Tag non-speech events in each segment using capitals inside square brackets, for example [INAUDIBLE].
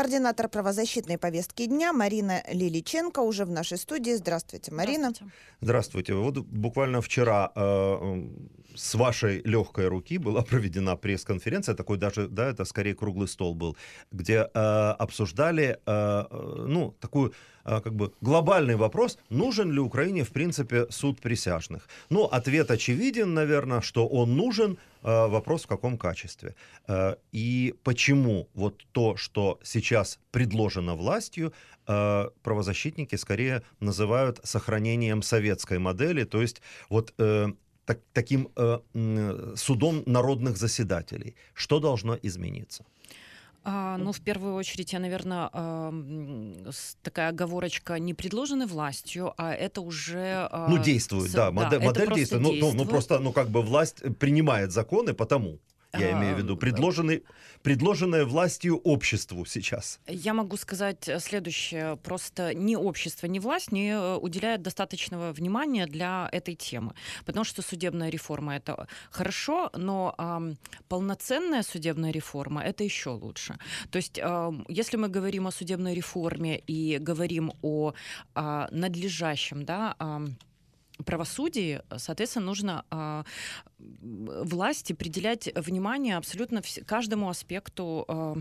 координатор правозащитной повестки дня Марина Лиличенко уже в нашей студии. Здравствуйте, Марина. Здравствуйте. Здравствуйте. Вот буквально вчера э, с вашей легкой руки была [LAUGHS] проведена пресс-конференция, такой даже, да, это скорее круглый стол был, где э, обсуждали, э, э ну, такую как бы глобальный вопрос, нужен ли Украине, в принципе, суд присяжных. Ну, ответ очевиден, наверное, что он нужен, э, вопрос в каком качестве. Э, и почему вот то, что сейчас предложено властью, правозащитники скорее называют сохранением советской модели, то есть вот э, так, таким э, судом народных заседателей. Что должно измениться? А, ну, в первую очередь, я, наверное, э, такая оговорочка не предложены властью, а это уже... Э, ну, действует, с, да, модель, да, модель действует. Ну, ну, ну, просто, ну, как бы власть принимает законы потому. Я имею в виду предложенный, предложенное властью обществу сейчас. Я могу сказать э, следующее. Просто ни общество, ни власть не э, уделяют достаточного внимания для этой темы. Потому что судебная реформа — это хорошо, но э, полноценная судебная реформа — это еще лучше. То есть э, если мы говорим о судебной реформе и говорим о э, надлежащем, да, э, правосудии, соответственно, нужно э, власти определять внимание абсолютно каждому аспекту э,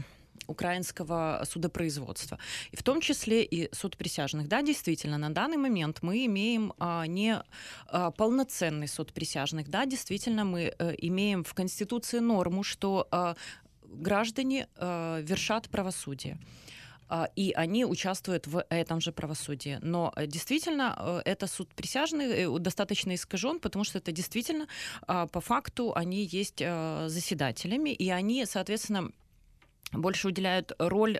украинского судопроизводства, и в том числе и суд присяжных. Да, действительно, на данный момент мы имеем а, не а, полноценный суд присяжных. Да, действительно, мы а, имеем в Конституции норму, что а, граждане а, вершат правосудие. А, и они участвуют в этом же правосудии. Но э, действительно, э, это суд присяжный э, достаточно искажен, потому что это действительно а, по факту они есть заседателями, и они, соответственно, больше уделяют роль,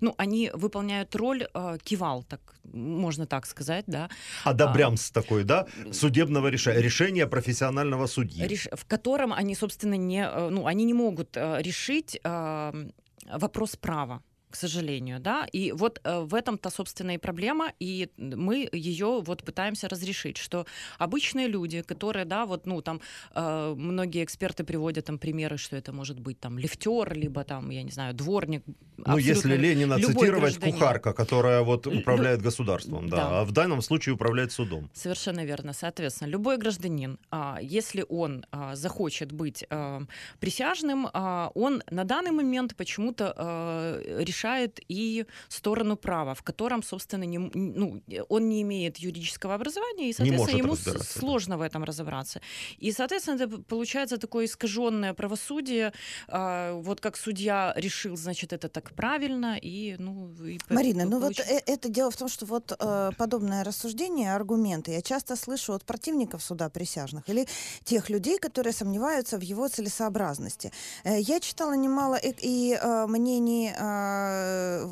ну, они выполняют роль кивал, так можно так сказать, да. Одобрямс а, такой, да, судебного решения, решения профессионального судьи. Реш, в котором они, собственно, не, ну, они не могут решить вопрос права к сожалению, да, и вот э, в этом-то, собственно, и проблема, и мы ее вот пытаемся разрешить, что обычные люди, которые, да, вот, ну, там, э, многие эксперты приводят там примеры, что это может быть там лифтер, либо там, я не знаю, дворник. Ну, если Ленина цитировать, гражданин. кухарка, которая вот управляет государством, да, да, а в данном случае управляет судом. Совершенно верно. Соответственно, любой гражданин, а, если он а, захочет быть а, присяжным, он на данный момент почему-то решает решает и сторону права, в котором, собственно, не, ну, он не имеет юридического образования, и, соответственно, ему сложно в этом разобраться. И, соответственно, это получается такое искаженное правосудие, а, вот как судья решил, значит, это так правильно, и, ну... И Марина, ну вот э, это дело в том, что вот э, подобное рассуждение, аргументы я часто слышу от противников суда присяжных или тех людей, которые сомневаются в его целесообразности. Э, я читала немало и, и э, мнений э, Э,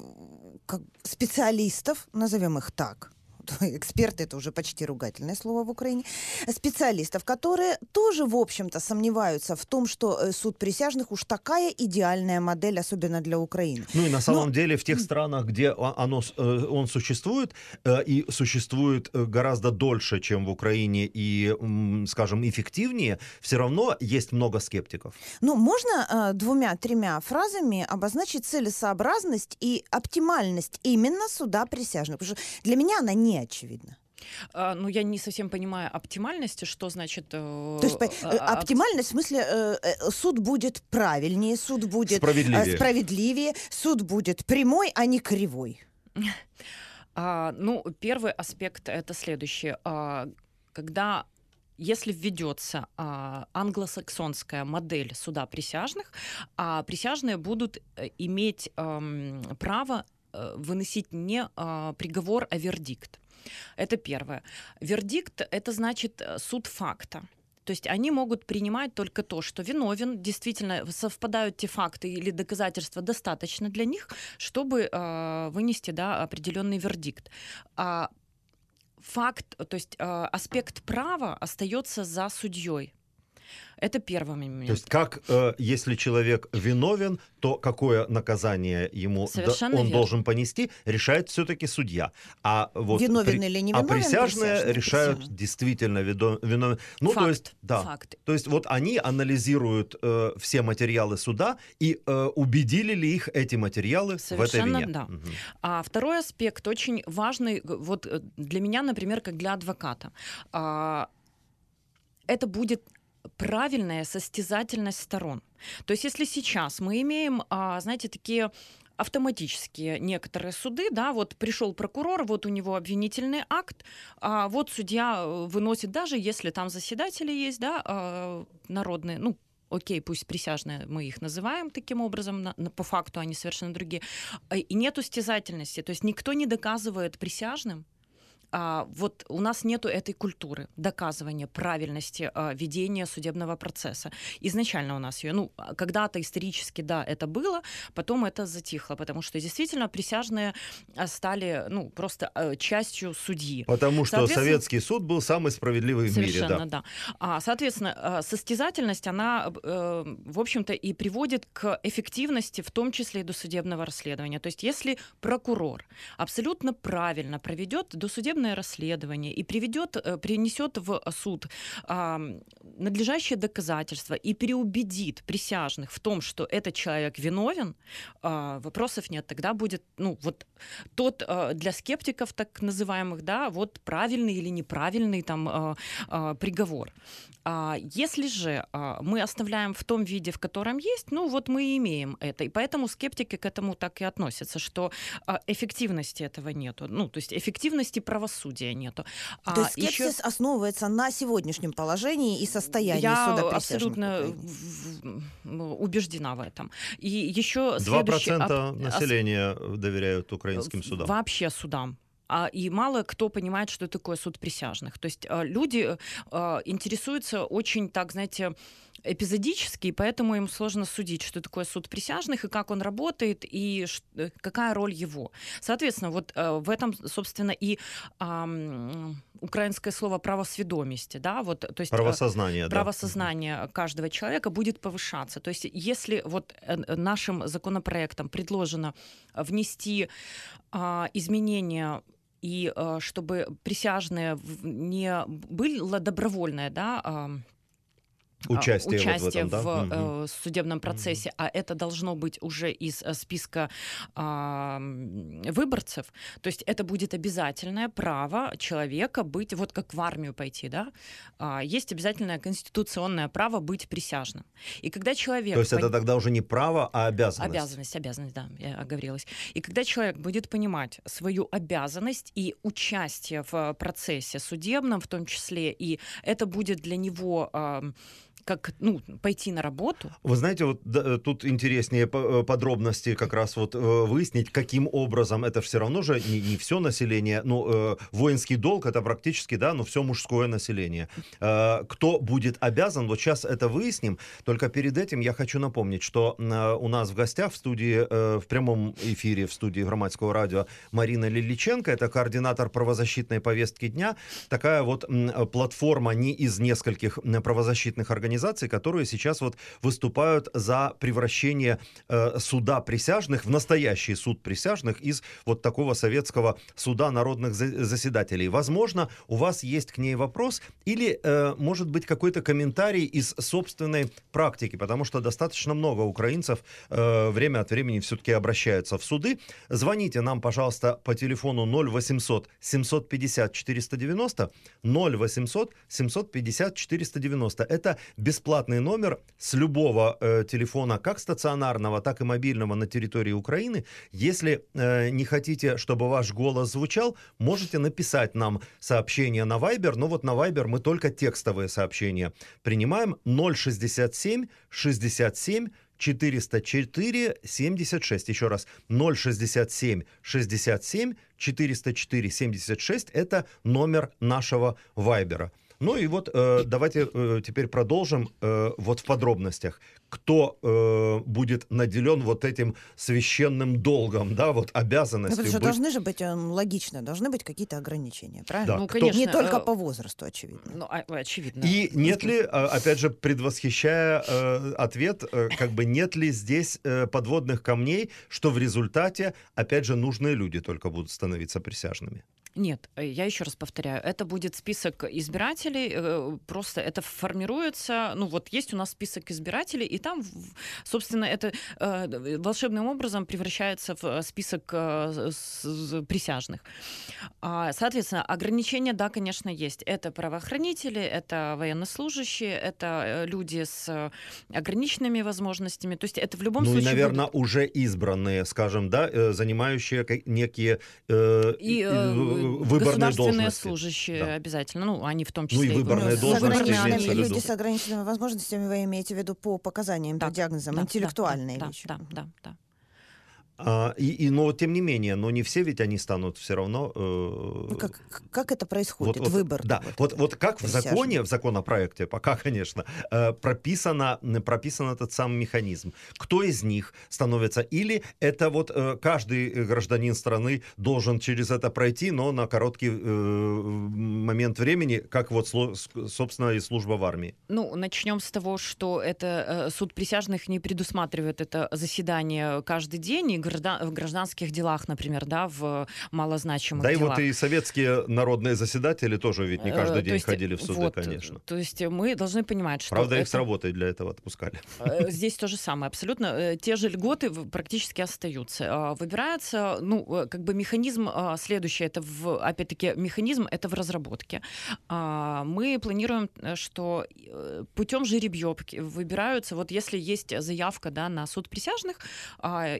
специалистов, назовем их так, [LAUGHS] эксперты это уже почти ругательное слово в Украине, специалистов, которые тоже, в общем-то, сомневаются в том, что э, суд присяжных уж такая идеальная модель, особенно для Украины. Ну и на самом Но... деле в тех странах, где оно, э, он существует, э, и существует гораздо дольше, чем в Украине, и, скажем, эффективнее, все равно есть много скептиков. Ну, можно двумя-тремя фразами обозначить целесообразность и оптимальность именно суда присяжных? Потому что для меня она не очевидно. А, ну, я не совсем понимаю оптимальности, что значит... Э, То есть э, а, оптимальность в смысле э, э, суд будет правильнее, суд будет справедливее. Э, справедливее, суд будет прямой, а не кривой. [LAUGHS] А, ну, первый аспект это следующий. А, когда если введется а, англосаксонская модель суда присяжных, а присяжные будут э, иметь а, право выносить не а, приговор, а вердикт. Это первое. Вердикт — это значит э, суд факта. То есть они могут принимать только то, что виновен, действительно совпадают те факты или доказательства достаточно для них, чтобы э, вынести да, определенный вердикт. А факт, то есть э, аспект права остается за судьей. Это первый момент. То есть как, э, если человек виновен, то какое наказание ему да, он верно. должен понести, решает все-таки судья. А вот Виновен при- или не а виновен, присяжные присяжные, решают присяжные. действительно виновен. Ну, Факт, то есть, да. факт. То есть вот они анализируют э, все материалы суда и э, убедили ли их эти материалы в этой Совершенно вине. да. Мгм. А второй аспект очень важный, вот э, для меня, например, как для адвоката. А, Это будет правильная состязательность сторон. То есть если сейчас мы имеем, а, знаете, такие автоматические некоторые суды, да, вот пришел прокурор, вот у него обвинительный акт, а вот судья э, выносит, даже если там заседатели есть, да, а, народные, ну, окей, пусть присяжные, мы их называем таким образом, по факту они совершенно другие, а, и нету стязательности, то есть никто не доказывает присяжным, а, вот у нас нету этой культуры доказывания правильности а, ведения судебного процесса. Изначально у нас ее, ну, а, когда-то исторически, да, это было, потом это затихло, потому что действительно присяжные стали, ну, просто а, частью судьи. Потому что советский суд был самый справедливый в мире. Да. да. А, соответственно, состязательность, она, э, в общем-то, и приводит к эффективности, в том числе и досудебного расследования. То есть, если прокурор абсолютно правильно проведет досудебное расследование и приведет, э, принесет в суд надлежащие доказательства и переубедит присяжных в том, что этот человек виновен, а, вопросов нет. Тогда будет, ну, вот тот э, для скептиков так называемых, да, вот правильный или неправильный там э, приговор. А Если же а, мы оставляем в том виде, в котором есть, ну вот мы имеем это. И поэтому скептики к этому так и относятся, что эффективности этого нету. Ну, то есть эффективности правосудия нету. То есть А, скепсис основывается на сегодняшнем положении и состоянии я суда абсолютно убеждена в этом. И еще 2% населения доверяют украинским судам. Вообще судам. А, и мало кто понимает, что такое суд присяжных. То есть а, люди интересуются очень, так знаете, эпизодически, и поэтому им сложно судить, что такое суд присяжных и как он работает, и э, какая роль его. Соответственно, вот э, в этом, собственно, и ам, украинское слово правосведомости, да, вот, то есть э, Правосознание, да. правосознание каждого человека будет повышаться. То есть если вот э, э, нашим законопроектом предложено внести а, изменения и а, чтобы присяжные не было добровольное, да, а, а, Участие, вот в участие этом, да? в, Мгм. э, судебном процессе, а это должно быть уже из э, списка а, выборцев. То есть это будет обязательное право человека быть, вот как в армию пойти, да, а, есть обязательное конституционное право быть присяжным. И когда человек... То есть это тогда уже не право, а обязанность. Обязанность, обязанность, да, я оговорилась. И когда человек будет понимать свою обязанность и участие в э, процессе судебном, в том числе, и это будет для него ам, как, ну, пойти на работу, Вы знаете, вот да, э, тут интереснее э, подробности как раз вот э, выяснить, каким образом это все равно же не, не все население, ну, э, воинский долг это практически, да, ну, все мужское население. Э, кто будет обязан, вот сейчас это выясним, только перед этим я хочу напомнить, что э, у нас в гостях в студии, э, в прямом эфире в студии Громадского радио Марина Лиличенко, это координатор правозащитной повестки дня, такая вот э, платформа не из нескольких правозащитных организаций, которые сейчас вот выступают за превращение э, суда присяжных в настоящий суд присяжных из вот такого советского суда народных за- заседателей. Возможно, у вас есть к ней вопрос или, э, может быть, какой-то комментарий из собственной практики, потому что достаточно много украинцев э, время от времени все-таки обращаются в суды. Звоните нам, пожалуйста, по телефону 0800 750 490, 0800 750 490. Это бесплатный номер с любого э, телефона, как стационарного, так и мобильного на территории Украины. Если э, не хотите, чтобы ваш голос звучал, можете написать нам сообщение на Viber. Но вот на Viber мы только текстовые сообщения принимаем. 067 67 404 76. Еще раз, 067 67 404 76. Это номер нашего Вайбера. Ну и вот э, давайте э, теперь продолжим э, вот в подробностях. кто э, будет наделен вот этим священным долгом, да, вот Ну, обязанностью что быть... должны же быть, э, логично, должны быть какие-то ограничения, правильно? Да, Ну, кто- конечно. Не только э, по возрасту, очевидно. Ну, а- очевидно. И нет ли, а, опять же, предвосхищая э, ответ, э, как бы нет ли здесь э, подводных камней, что в результате, опять же, нужные люди только будут становиться присяжными? Нет, э, я еще раз повторяю, это будет список избирателей, э, просто это формируется, ну вот есть у нас список избирателей, и там, собственно, это э, волшебным образом превращается в список присяжных. А, Соответственно, ограничения, да, конечно, есть. Это правоохранители, это военнослужащие, это люди с ограниченными возможностями. То есть это в любом ну и, случае наверное, будут- уже избранные, скажем, да, занимающие некие э, и э, выборные государственные должности. служащие Да. обязательно, ну они в том Ну, и числе выборные с должности виду. Люди с ограниченными возможностями, вы имеете в виду по показаниям, по Так, диагнозам, Да, интеллектуальные да, вещи. Да, да, да. А, и, и, но тем не менее, но не все ведь они станут все равно... э, Ну, как, как это происходит, вот, выбор? Да, вот, вот, как в присяжных. законе, в законопроекте, пока, конечно, э, прописано, прописан этот самый механизм. Кто из них становится? Или это вот э, каждый гражданин страны должен через это пройти, но на короткий э, момент времени, как вот, собственно, и служба в армии. Ну, начнем с того, что это э, суд присяжных не предусматривает это заседание каждый день, и граждан- в гражданских делах, например, да, в малозначимых Да и делах. вот и советские народные заседатели тоже ведь не Э, каждый день есть, ходили в суды, вот, конечно. То есть мы должны понимать, что Правда, их это- с работой для этого отпускали. Э, Здесь то же самое, абсолютно. Э, Те же льготы практически остаются. А, Выбирается, ну, как бы механизм а, следующий, это, в, опять-таки, механизм это в разработке. А, Мы планируем, что путем жеребьевки выбираются, вот если есть заявка да, на суд присяжных,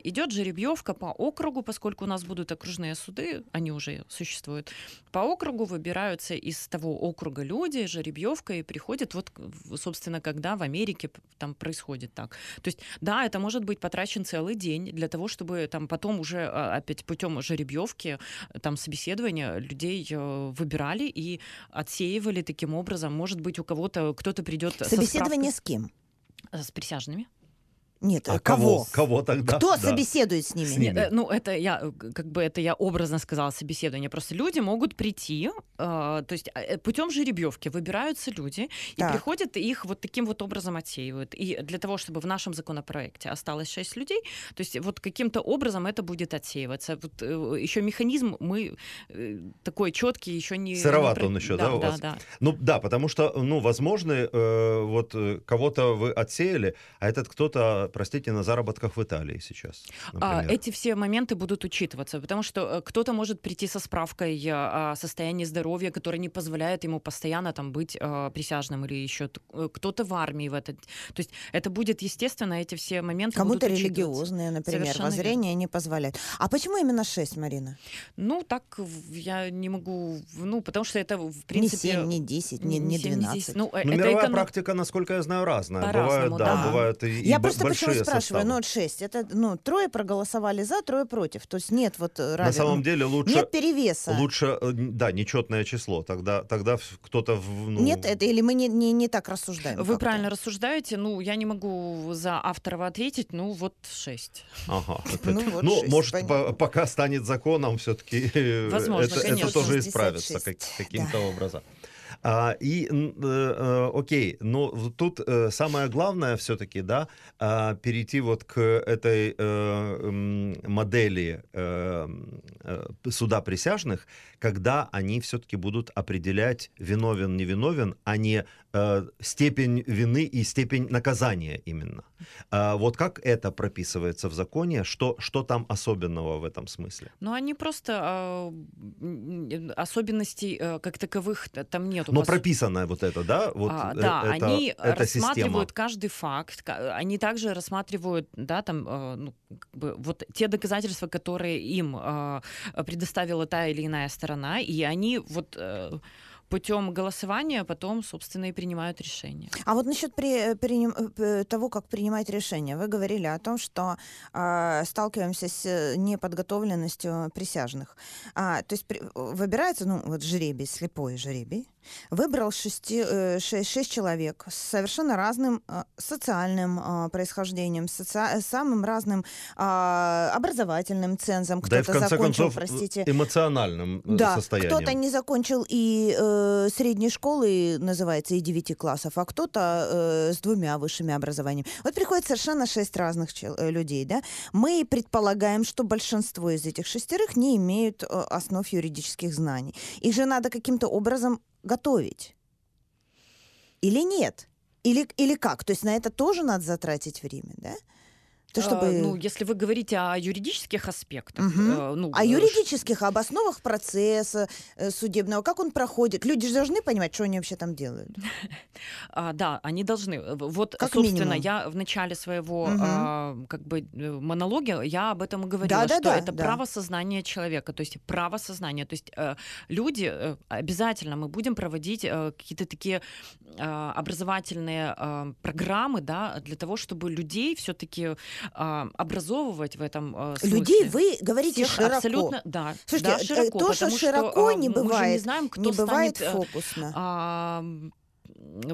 идет жеребьевка по округу, поскольку у нас будут окружные суды, они уже существуют, по округу выбираются из того округа люди, жеребьевка, и приходят, вот, собственно, когда в Америке там происходит так. То есть, да, это может быть потрачен целый день для того, чтобы там потом уже а, опять путем жеребьевки, э, там собеседования людей э, выбирали и отсеивали таким образом. Может быть, у кого-то кто-то придет со Собеседование с кем? с присяжными. Нет, А кого? Кого тогда? Кто Да. собеседует с ними? С ними. Э, Ну, это я, э, как бы это я образно сказала собеседование. Просто люди могут прийти, э, то есть э, путем жеребьевки выбираются люди, и Так. приходят, и их вот таким вот образом отсеивают. И для того, чтобы в нашем законопроекте осталось 6 людей, то есть вот каким-то образом это будет отсеиваться. Вот э, еще механизм мы э, такой четкий еще не... Сыроват не он еще, да, да, у да, вас? да. Ну да, потому что, ну, возможно, э, вот э, кого-то вы отсеяли, а этот кто-то, простите, на заработках в Италии сейчас. А, например. Эти все моменты будут учитываться, потому что э, кто-то может прийти со справкой э, о состоянии здоровья, которая не позволяет ему постоянно там быть э, присяжным или еще кто-то в армии в этот. То есть это будет естественно, эти все моменты Кому-то религиозные, например, Совершенно воззрения не позволяют. А почему именно шесть, Марина? Ну так я не могу, ну потому что это в Не принципе семь, не десять, не, не семь, не 12. 10. Ну, Ну, это мировая эконом- практика, насколько я знаю, разная. По-разному, Бывают, да, да. бывают и, и Я б- просто почему большие спрашиваю, ну шесть, это, ну, трое проголосовали за, трое против, то есть нет вот э, На равен- самом деле лучше, нет перевеса. лучше, э, да, нечетное число. Тогда, тогда кто-то... ну, Нет, это или мы не, не, не так рассуждаем? Вы правильно рассуждаете, ну я не могу за авторова ответить, ну вот шесть. Ага. [LAUGHS] Ну, вот Ну, может, по- пока станет законом, все-таки Возможно, это, тоже 66, исправится как- каким-то да. образом. А, и, э, э, окей, но тут э, самое главное все-таки, да, а, перейти вот к этой э, модели э, э, суда присяжных, когда они все-таки будут определять виновен, невиновен, а не э, степень вины и степень наказания именно. А, вот как это прописывается в законе, что, что там особенного в этом смысле? Ну, они просто м, особенностей э, как таковых там нету. Но По су- прописано вот это, да? Вот А, э, да, это, они эта рассматривают система. каждый факт. ка- Они также рассматривают, да, там, э, ну, как бы, вот те доказательства, которые им э, предоставила та или иная сторона, и они вот э, путем голосования потом, собственно, и принимают решение. А вот насчет при- приним- э, п- того, как принимать решения, вы говорили о том, что а, сталкиваемся с э, неподготовленностью присяжных. А, то есть при- выбирается, ну, вот жребий, слепой жребий, выбрал шести, э, шесть, шесть человек с совершенно разным э, социальным э, происхождением, соци... самым разным образовательным цензом. Кто-то да и в конце закончил, концов, простите, эмоциональным да, состоянием. Кто-то не закончил и э, средней школы, называется, и девяти классов, а кто-то э, с двумя высшими образованиями. Вот приходит совершенно шесть разных чел- людей, да. Мы предполагаем, что большинство из этих шестерых не имеют основ юридических знаний. Их же надо каким-то образом готовить? Или нет? Или, или как? То есть на это тоже надо затратить время, да? То, а, чтобы... ну, если вы говорите о юридических аспектах, угу. э, ну, о юридических, ш... об основах процесса э, судебного, как он проходит, люди же должны понимать, что они вообще там делают. [LAUGHS] а, да, они должны. Вот, как собственно, минимум. я в начале своего угу. а, как бы э, монология я об этом и говорила, да, да, что да, это да. право сознания человека, то есть право сознания, то есть э, люди э, обязательно мы будем проводить э, какие-то такие э, образовательные э, программы, да, для того, чтобы людей все-таки а, образовывать в этом а, смысле. Людей вы говорите Всех широко. Абсолютно, да. Слушайте, да, широко, то, что широко что, не бывает, не, знаем, кто не бывает станет, фокусно. А,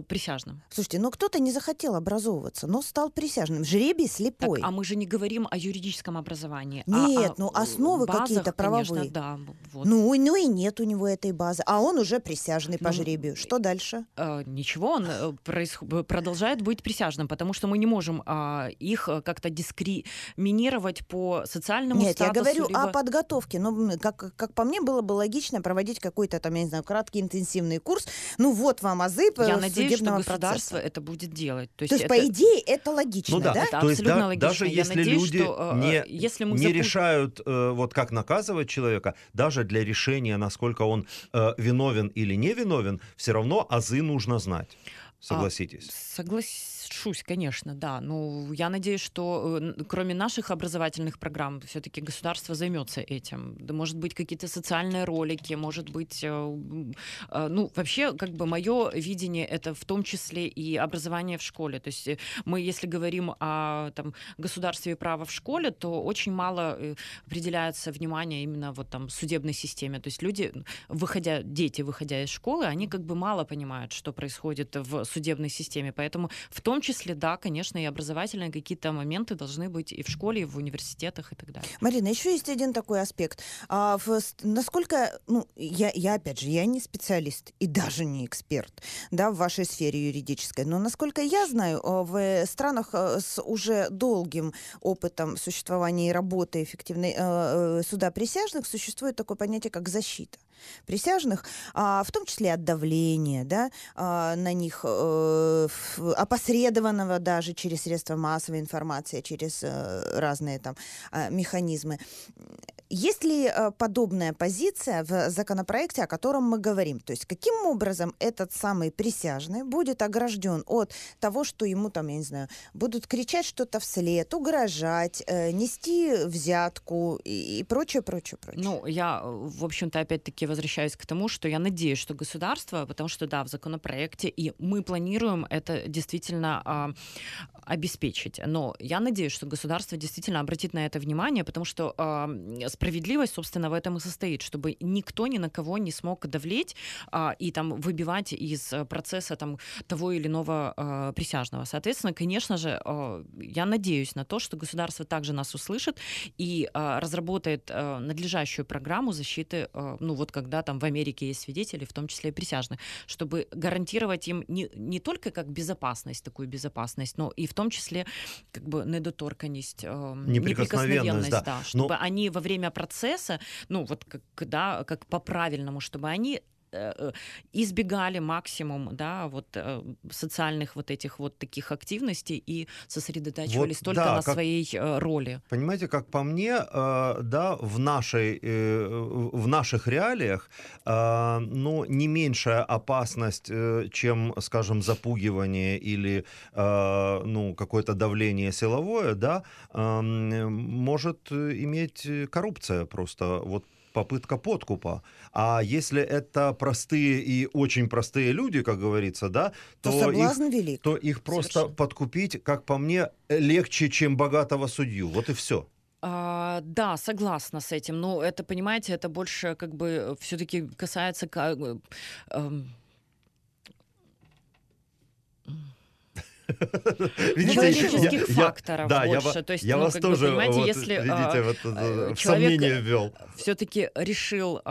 присяжным. Слушайте, ну кто-то не захотел образовываться, но стал присяжным. Жребий слепой. Так, а мы же не говорим о юридическом образовании. Нет, а ну основы какие-то правовые. Конечно, да, вот. ну, ну и нет у него этой базы. А он уже присяжный ну, по жребию. Что дальше? Э, ничего, он э, проис... продолжает быть присяжным, потому что мы не можем э, их как-то дискриминировать по социальному нет, статусу. Нет, я говорю либо... о подготовке. Ну, как, как по мне, было бы логично проводить какой-то там, я не знаю, краткий интенсивный курс. Ну вот вам азы я надеюсь, что государство процесса. это будет делать. То есть, То есть это... по идее, это логично, ну, да? да? Это То есть, да, логично. Даже Я если надеюсь, люди что, не, э, если мы не запу... решают, э, вот как наказывать человека, даже для решения, насколько он э, виновен или не виновен, все равно азы нужно знать. А, Согласитесь? А, согласись Соглашусь, конечно, да. Ну, я надеюсь, что э, кроме наших образовательных программ, все-таки государство займется этим. Да, может быть, какие-то социальные ролики, может быть, э, э, ну, вообще, как бы мое видение это в том числе и образование в школе. То есть мы, если говорим о там, государстве и право в школе, то очень мало определяется внимание именно вот там судебной системе. То есть люди, выходя, дети, выходя из школы, они как бы мало понимают, что происходит в судебной системе. Поэтому в том числе, да, конечно, и образовательные какие-то моменты должны быть и в школе, и в университетах и так далее. Марина, еще есть один такой аспект. А, в, насколько, ну, я, я, опять же, я не специалист и даже не эксперт, да, в вашей сфере юридической, но насколько я знаю, а, в странах а, с уже долгим опытом существования и работы эффективной э, суда присяжных существует такое понятие, как защита присяжных, а, в том числе от давления да, а, на них, э, опосредованного даже через средства массовой информации, через э, разные там а, механизмы. Есть ли э, подобная позиция в законопроекте, о котором мы говорим? То есть каким образом этот самый присяжный будет огражден от того, что ему там, я не знаю, будут кричать что-то вслед, угрожать, э, нести взятку и, прочее, прочее, прочее? Ну, я, в общем-то, опять-таки возвращаюсь к тому, что я надеюсь, что государство, потому что, да, в законопроекте, и мы планируем это действительно а, обеспечить. Но я надеюсь, что государство действительно обратит на это внимание, потому что а, справедливость, собственно, в этом и состоит, чтобы никто ни на кого не смог давлеть а, и там выбивать из э, процесса там того или иного а, присяжного. Соответственно, конечно же, а, я надеюсь на то, что государство также нас услышит и а, разработает а, надлежащую программу защиты, а, ну вот когда там в Америке есть свидетели, в том числе и присяжных, чтобы гарантировать им не, не только как безопасность, такую безопасность, но и в том числе как бы недоторканность, э, неприкосновенность, да, да чтобы но... они во время процесса, ну вот как, да, как по-правильному, чтобы они избегали максимум, да, вот э, социальных вот этих вот таких активностей и сосредотачивались вот, только да, на как, своей роли. Понимаете, как по мне, да, в нашей, в наших реалиях, ну, не меньшая опасность, чем, скажем, запугивание или, ну, какое-то давление силовое, да, может иметь коррупция просто, вот попытка подкупа. А если это простые и очень простые люди, как говорится, да, то, то, их, велик. то их просто Совершенно. подкупить, как по мне, легче, чем богатого судью. Вот и все. А, да, согласна с этим. Но это, понимаете, это больше как бы э, все-таки касается... Как, э, Человеческих факторов больше. То есть, я вас тоже, понимаете, если, человек, все-таки решил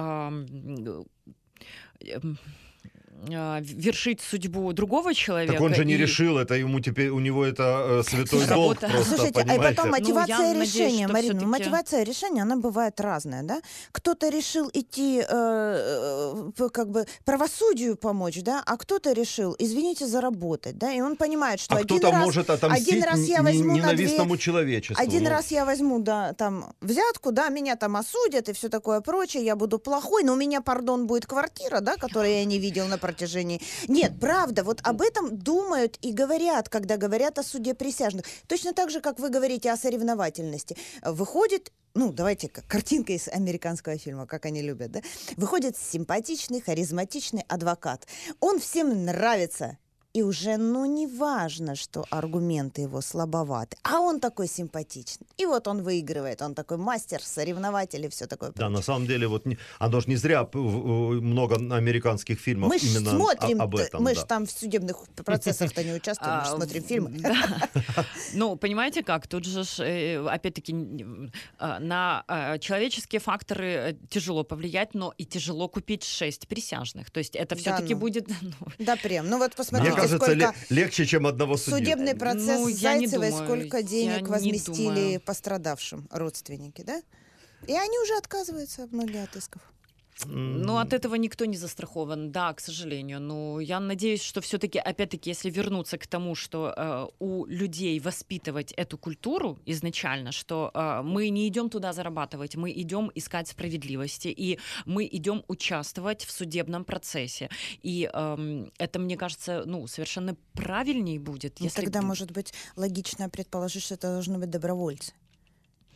а, вершить судьбу другого человека. Так он же не и- решил, это ему теперь, у него это э, святой долг Работа. просто, Слушайте, а понимаете? потом Ну, мотивация я надеюсь, решения, Марина, мотивация решения, она бывает разная, да? Кто-то решил идти, э, э, как бы, правосудию помочь, да, а кто-то решил, извините, заработать, да, и он понимает, что а один кто-то раз... может один раз я возьму на ненавистному две- человечеству. Один ну. раз я возьму, да, там, взятку, да, меня там осудят и все такое прочее, я буду плохой, но у меня, пардон, будет квартира, да, которую я не видел на протяжении... Нет, правда, вот об этом думают и говорят, когда говорят о суде присяжных. Точно так же, как вы говорите о соревновательности. Выходит ну, давайте, картинка из американского фильма, как они любят, да? Выходит симпатичный, харизматичный адвокат. Он всем нравится. И уже, ну, не важно, что аргументы его слабоваты. А он такой симпатичный. И вот он выигрывает. Он такой мастер, соревнователь и все такое. Да, прочее. на самом деле, вот не- оно же не зря много американских фильмов Мы именно смотрим, об этом. мы да. ж там в судебных процессах-то не участвуем, мы ж А, смотрим фильмы. [LAUGHS] Ну, понимаете как? Тут же, э, опять-таки, а, на а, человеческие факторы э, тяжело повлиять, но и тяжело купить шесть присяжных. То есть это все-таки ну. будет... [LAUGHS] ну, Да, прям. Ну вот посмотрите, кажется, сколько ле- легче, чем одного судьи. судебный процесс Ну, с я не Зайцевой, сколько я денег не возместили пострадавшим родственники, да? И они уже отказываются многие от исков. Ну, от этого никто не застрахован, да, к сожалению. Но я надеюсь, что все-таки, опять-таки, если вернуться к тому, что э, у людей воспитывать эту культуру изначально, что э, мы не идем туда зарабатывать, мы идем искать справедливости, и мы идем участвовать в судебном процессе. И эм, это, мне кажется, ну, совершенно правильней будет. Ну, если тогда, может быть, логично предположить, что это должны быть добровольцы.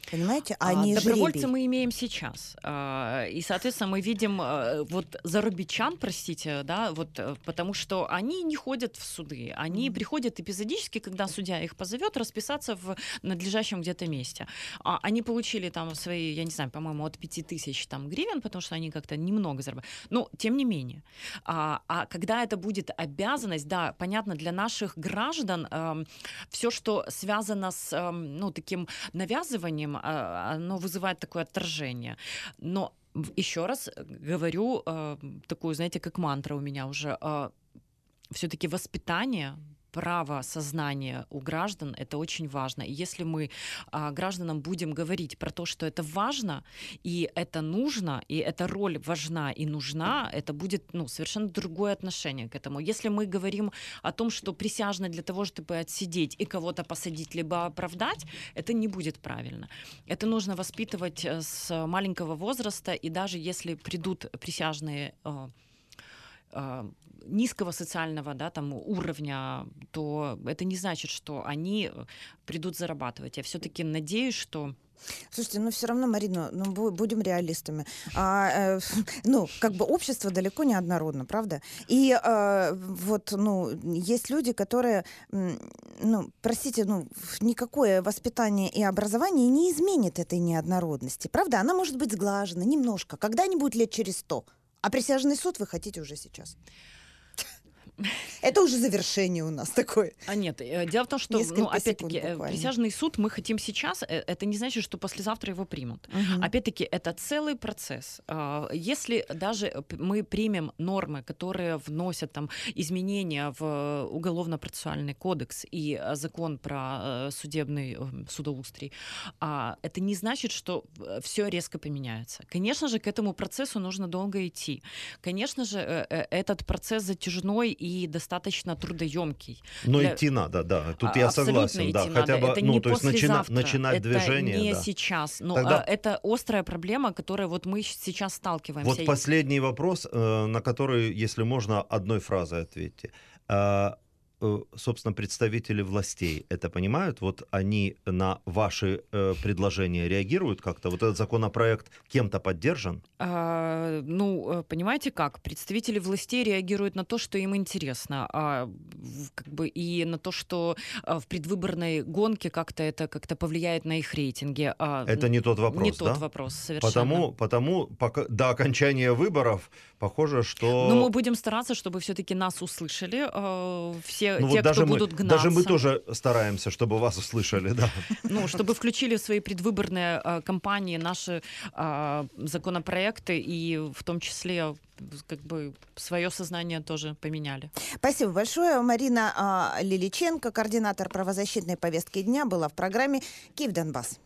Понимаете? А, А, не добровольца жребий. мы имеем сейчас. А, И, соответственно, мы видим э, вот зарубичан, простите, да, вот э, потому что они не ходят в суды. Они Мгм. приходят эпизодически, когда судья их позовет, расписаться в надлежащем где-то месте. А Они получили там свои, я не знаю, по-моему, от 5 тысяч там гривен, потому что они как-то немного зарабатывают. Но, тем не менее. А, а когда это будет обязанность, да, понятно, для наших граждан все, что связано с эм, ну, таким навязыванием, а, оно вызывает такое отторжение. Но еще раз говорю, э, такую, знаете, как мантра у меня уже, все-таки воспитание право сознания у граждан это очень важно. И если мы а, гражданам будем говорить про то, что это важно, и это нужно, и эта роль важна и нужна, это будет ну, совершенно другое отношение к этому. Если мы говорим о том, что присяжные для того, чтобы отсидеть и кого-то посадить, либо оправдать, это не будет правильно. Это нужно воспитывать э, с маленького возраста, и даже если придут присяжные э, низкого социального да, там, уровня, то это не значит, что они э, придут зарабатывать. Я все-таки надеюсь, что Слушайте, ну все равно, Марина, ну бу- будем реалистами. А, э, [LAUGHS] ну, как бы общество далеко не однородно, правда? И э, вот, ну, есть люди, которые, ну, простите, ну, никакое воспитание и образование не изменит этой неоднородности, правда? Она может быть сглажена немножко, когда-нибудь лет через сто. А присяжный суд вы хотите уже сейчас. [LAUGHS] Это уже завершение у нас такое. А нет, э, дело в том, что, Несколько ну, опять-таки, э, присяжный суд мы хотим сейчас, э, это не значит, что послезавтра его примут. Мгм. Опять-таки, это целый процесс. А, Если даже мы примем нормы, которые вносят там изменения в уголовно-процессуальный кодекс и закон про судебный судоустрий, а, это не значит, что все резко поменяется. Конечно же, к этому процессу нужно долго идти. Конечно же, этот процесс затяжной и достаточно трудоемкий. Но для- идти надо, да. Тут А, я абсолютно согласен, да. идти Хотя надо. бы, это ну, не то есть начина- начинать это движение, не да. сейчас. Но Тогда- а, это острая проблема, которой вот мы сейчас сталкиваемся. Вот последний вопрос, э, на который, если можно, одной фразой ответьте. Э, Собственно, представители властей это понимают? Вот они на ваши э, предложения реагируют как-то? Вот этот законопроект кем-то поддержан? А, ну, э, понимаете как? Представители властей реагируют на то, что им интересно, а, как бы и на то, что а, в предвыборной гонке как-то это как-то повлияет на их рейтинги. А, Это не тот вопрос, не да? тот вопрос, совершенно. Потому, потому пока, до окончания выборов похоже, что... Но мы будем стараться, чтобы все-таки нас услышали э, все те, Ну, те вот даже кто мы, будут гнаться. даже мы тоже стараемся, чтобы вас услышали, да. Ну, чтобы включили в свои предвыборные э, кампании наши э, законопроекты и в том числе как бы свое сознание тоже поменяли. Спасибо большое. Марина а, Лиличенко, координатор правозащитной повестки дня, была в программе «Киев Донбасс».